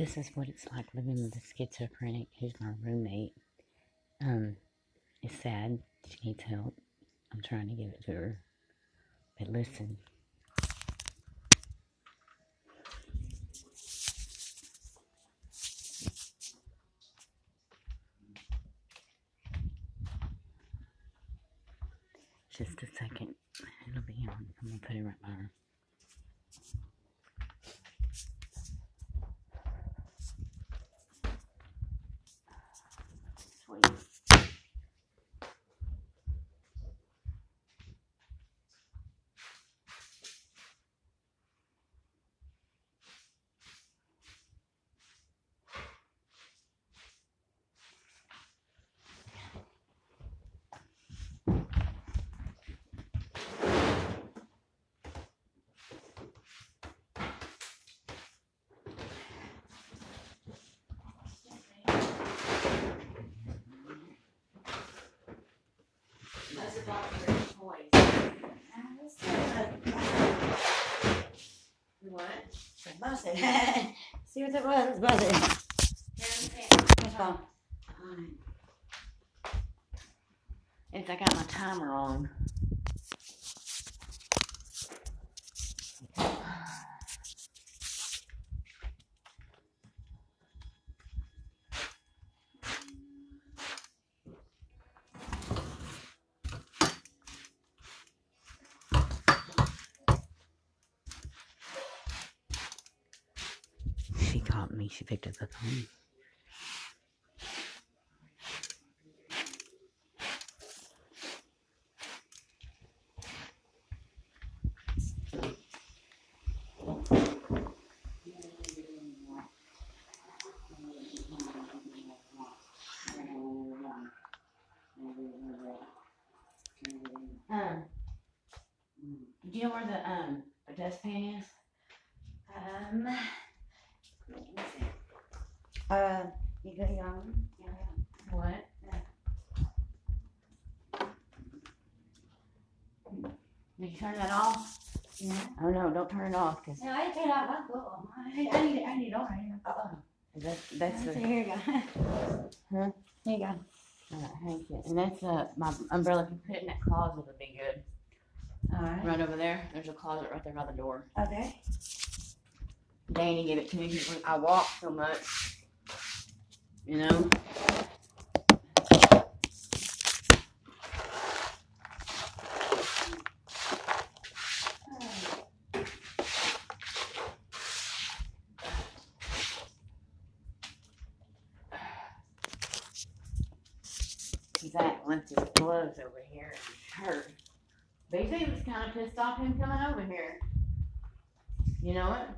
This is what it's like living with a schizophrenic who's my roommate. Um, it's sad. She needs help. I'm trying to give it to her. But listen. Just a second. It'll be on. I'm gonna put it right by her. Sweet. That's about. What? Buzzing. See what it was? It's buzzing. What's? It's I got my timer on. She caught me. She picked up the phone. Um, do you know where the um the dustpan is? Um, let me see. Uh, you got your own? Yeah. What? Did you turn that off? Yeah. Oh no, don't turn it off because No, I didn't turn it off. I, I need it. I need it on right here. Oh, that's that's the. here you go. Huh? Here you go. Uh, thank you. And that's uh my umbrella. If you put it in that closet, would be good. All right. Right over there. There's a closet right there by the door. Okay. Danny gave it to me. 'cause I walk so much. You know. At left his gloves over here and hurt. BZ was kind of pissed off him coming over here. You know it?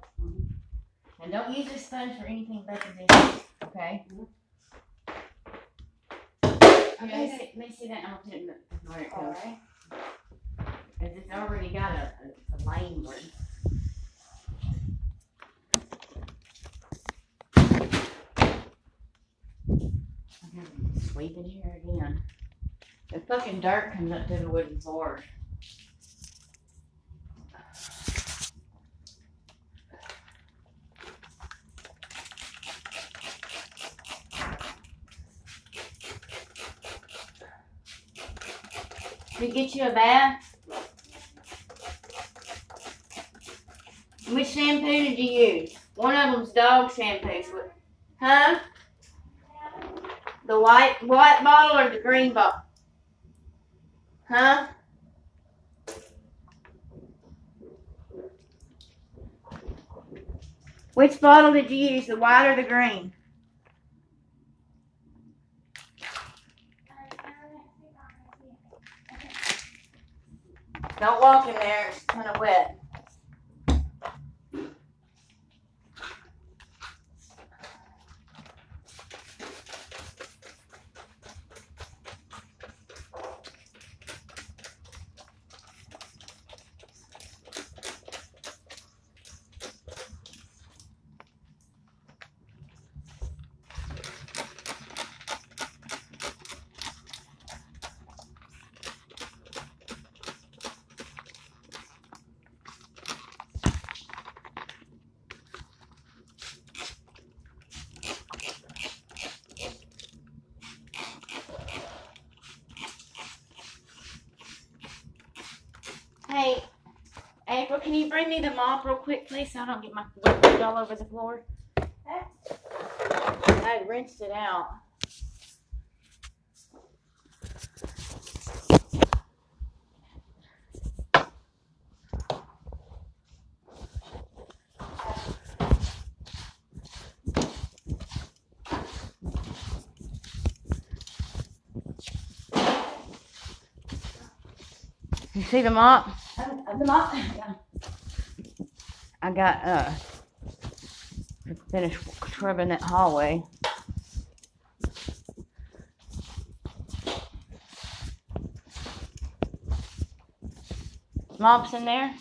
And don't use this sponge for anything but the dishes, okay? Mm-hmm. Let me see, me see that I'll put it in the, where it goes. Cause it's already got a, a, a lame one. I'm having to sweep in here again. The fucking dirt comes up to the wooden floor. You get you a bath? Which shampoo did you use? One of them's dog shampoo. Huh? The white white bottle or the green bottle? Huh? Which bottle did you use, the white or the green? Don't walk in there, it's kind of wet. Can you bring me the mop real quick, please, so I don't get my food all over the floor? I rinsed it out. You see the mop? Yeah. I got uh finished scrubbing that hallway. Mop's in there?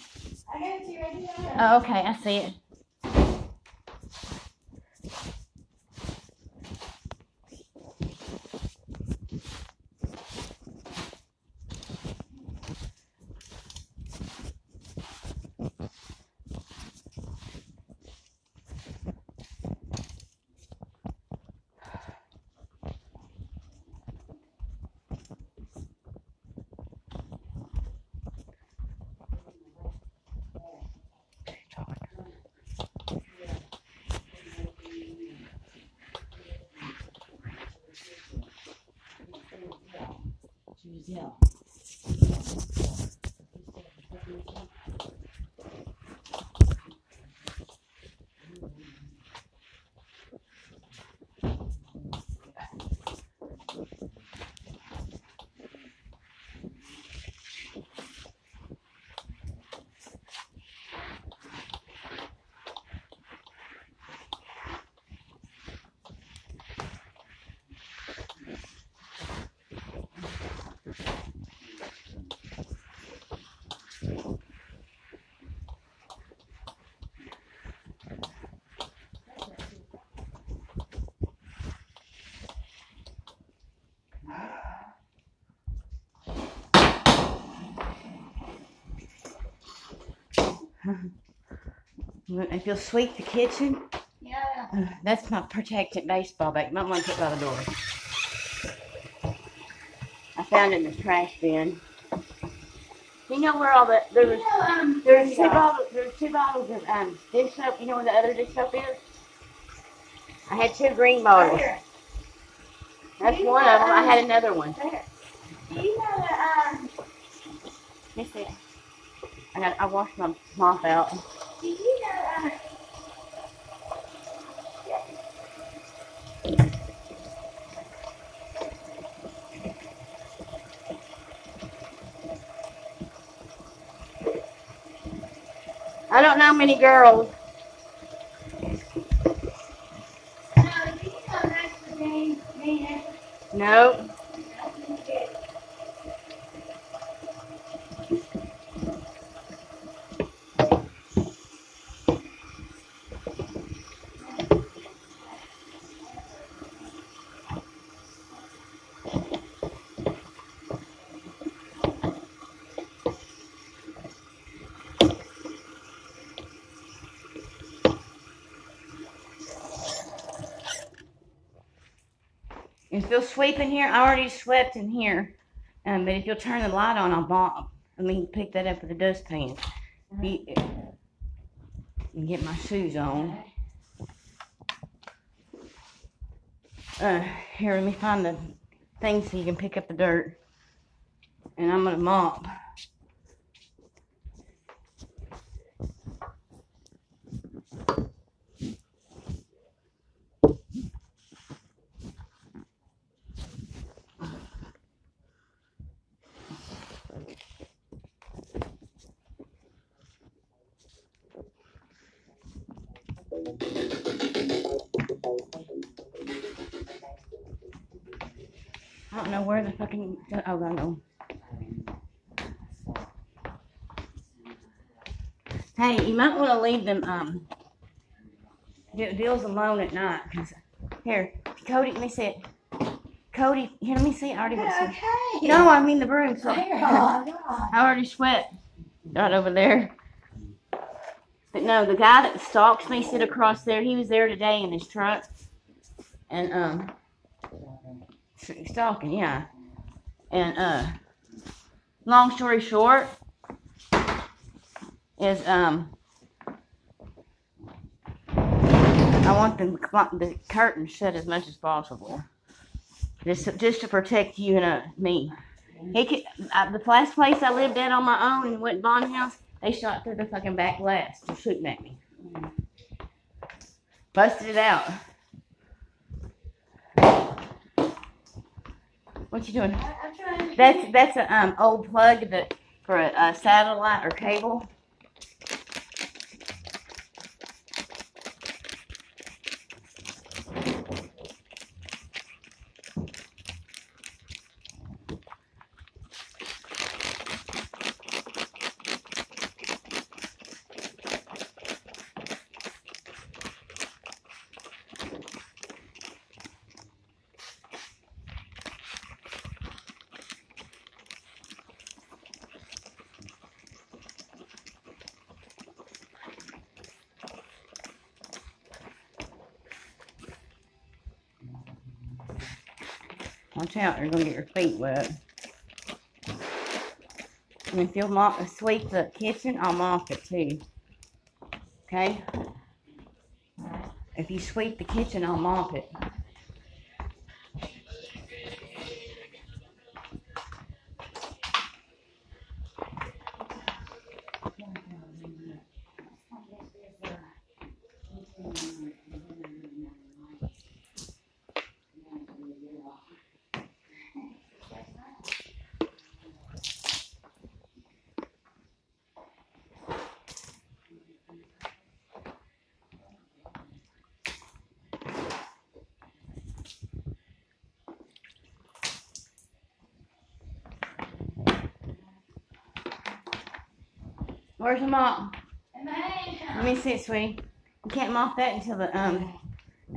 I got you right here. Oh, okay, I see it. 不见了 If you'll sweep the kitchen, Yeah. uh, that's my protected baseball bat. You might want to put by the door. I found it in the trash bin. You know where all the there was um, there's two bottles there's two bottles of um dish soap. You know where the other dish soap is? I had two green bottles. here. That's one of them. I had another one. Right. Do you know that, um, Let me see. I got I washed my mop out. do you know, uh, I don't know many girls. no, do you know that's the name, man? No. If you'll sweep in here, I already swept in here. Um, but if you'll turn the light on, I'll mop. I mean, pick that up with a dustpan. You, and get my shoes on. Uh, here, let me find the thing so you can pick up the dirt. And I'm gonna mop. Where the fucking. Oh, I know. Hey, you might want to leave them um de- deals alone at night. Cause here, Cody, let me see it. Cody, here, let me see. it. I already went. Okay. No, I mean the broom. So oh, I already sweat. Right over there. But no, the guy that stalks me sit across there. He was there today in his truck, and um, stalking, yeah. And uh, long story short, is um I want the the curtain shut as much as possible, just to, just to protect you and uh, me. He could, uh, the last place I lived at on my own in Wet Bond House, they shot through the fucking back glass, shooting at me. Busted it out. What you doing? I. That's that's a um old plug that for a, a satellite or cable. Watch out, you're gonna get your feet wet. And if you'll mop, sweep the kitchen, I'll mop it too. Okay? If you sweep the kitchen, I'll mop it. Where's the mop? Let me see it, sweetie. You can't mop that until the um.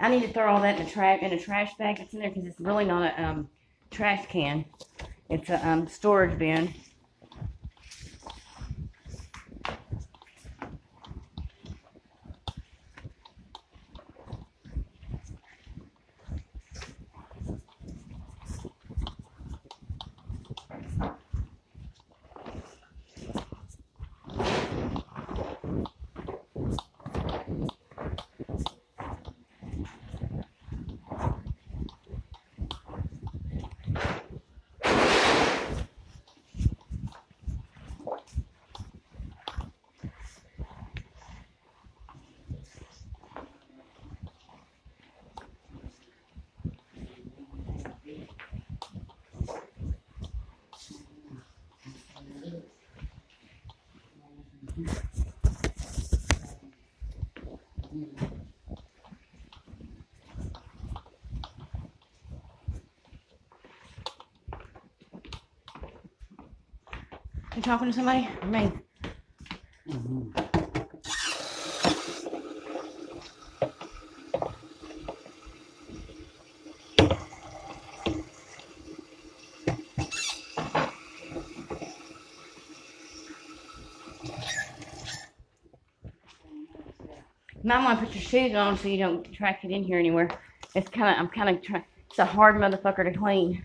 I need to throw all that in the trash in a trash bag that's in there because it's really not a um trash can. It's a um storage bin. You talking to somebody? Me? Might want to put your shoes on so you don't track it in here anywhere. It's kind of, I'm kind of trying, it's a hard motherfucker to clean.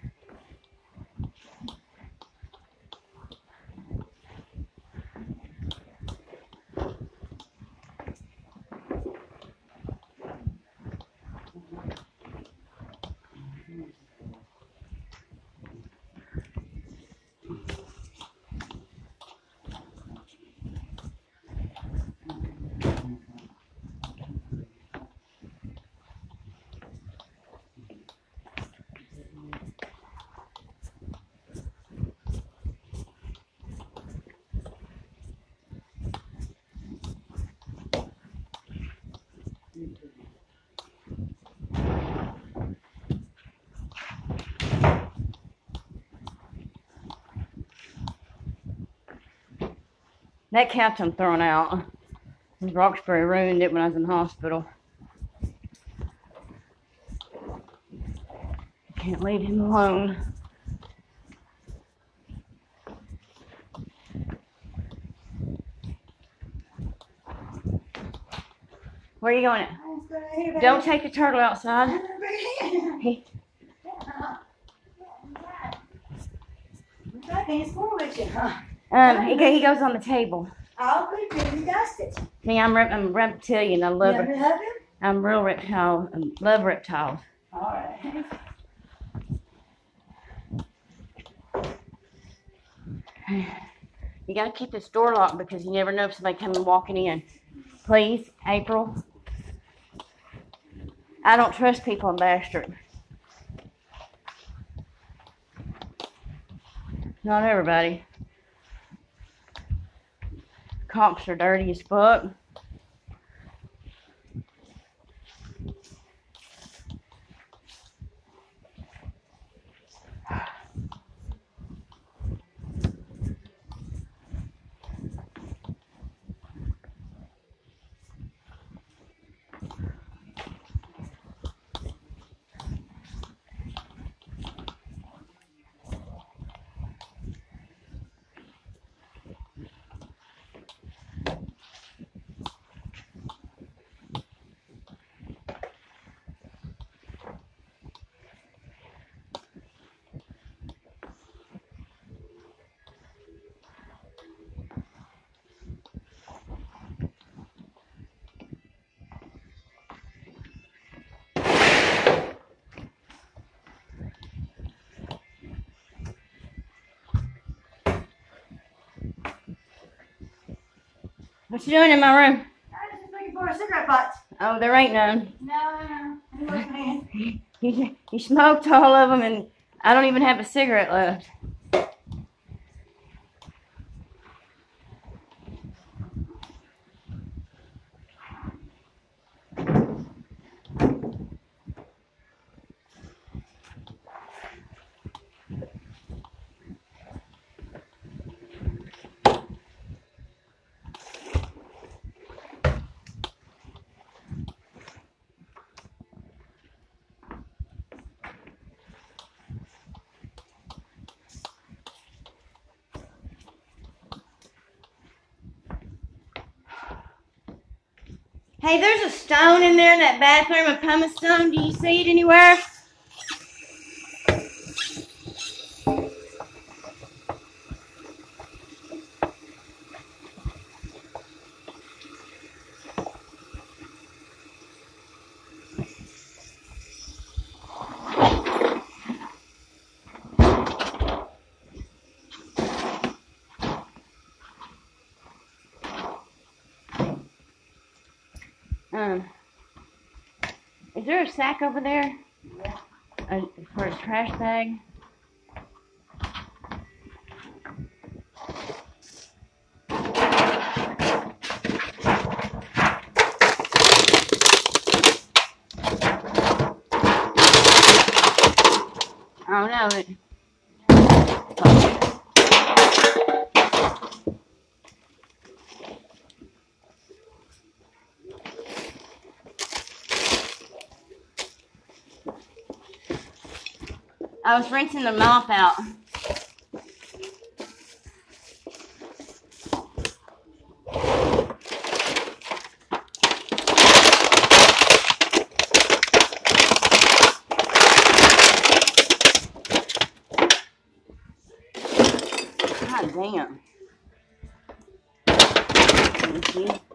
That couch I'm throwing out. Roxbury ruined it when I was in the hospital. Can't leave him alone. Where are you going? Don't take the turtle outside. He, I can't score with you, huh? um, he, he goes on the table. All good till you dust it. See, I'm, rep- I'm reptilian. I You love ever it. him? I'm real reptile. I love reptiles. All right. You gotta keep this door locked because you never know if somebody coming walking in. Please, April. I don't trust people in Bastrop. Not everybody. Cops are dirty as fuck. What you doing in my room? I was just looking for a cigarette butt. Oh, there ain't none. No, no, no. You, you smoked all of them, and I don't even have a cigarette left. Hey, there's a stone in there in that bathroom, a pumice stone. Do you see it anywhere? Um, is there a sack over there? Yeah. For a trash bag? Oh no, it. I was rinsing the mop out. God damn. Thank you.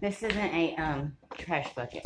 This isn't a um trash bucket.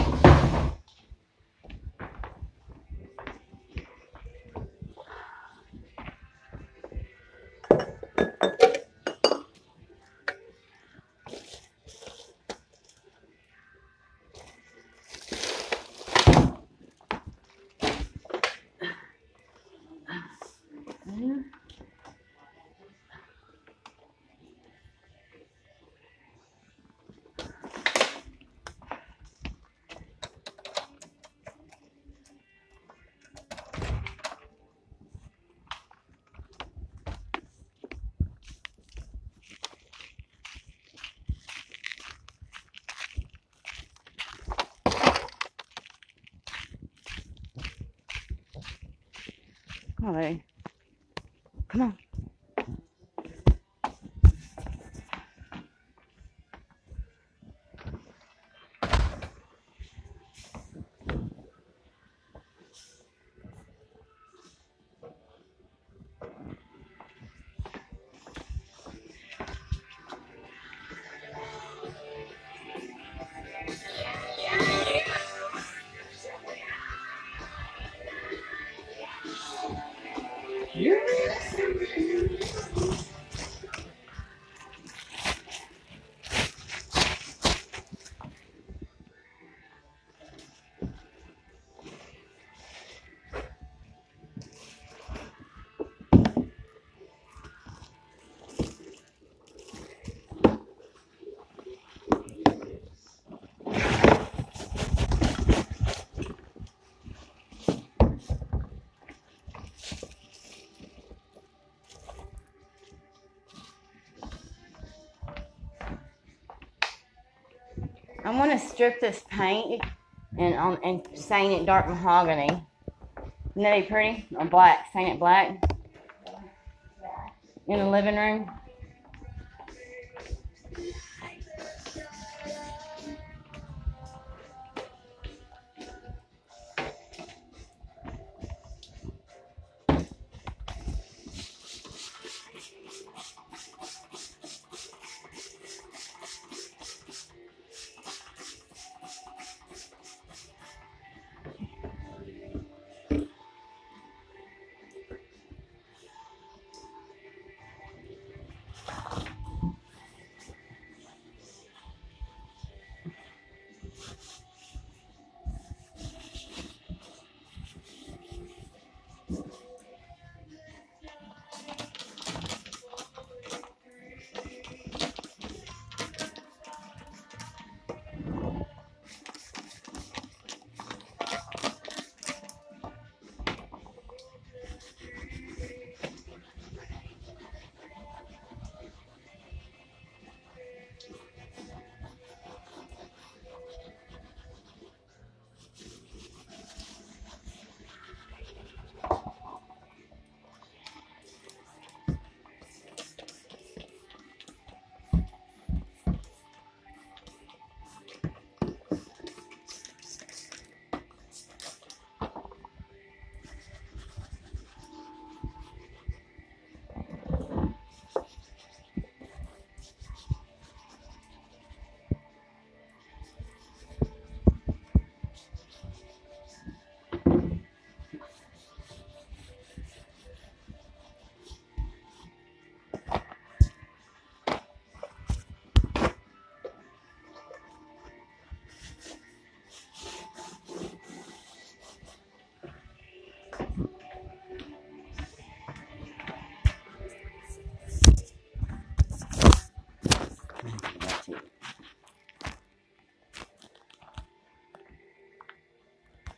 Come strip this paint and um and stain it dark mahogany. Isn't that be pretty? Or black, stain it black. In the living room.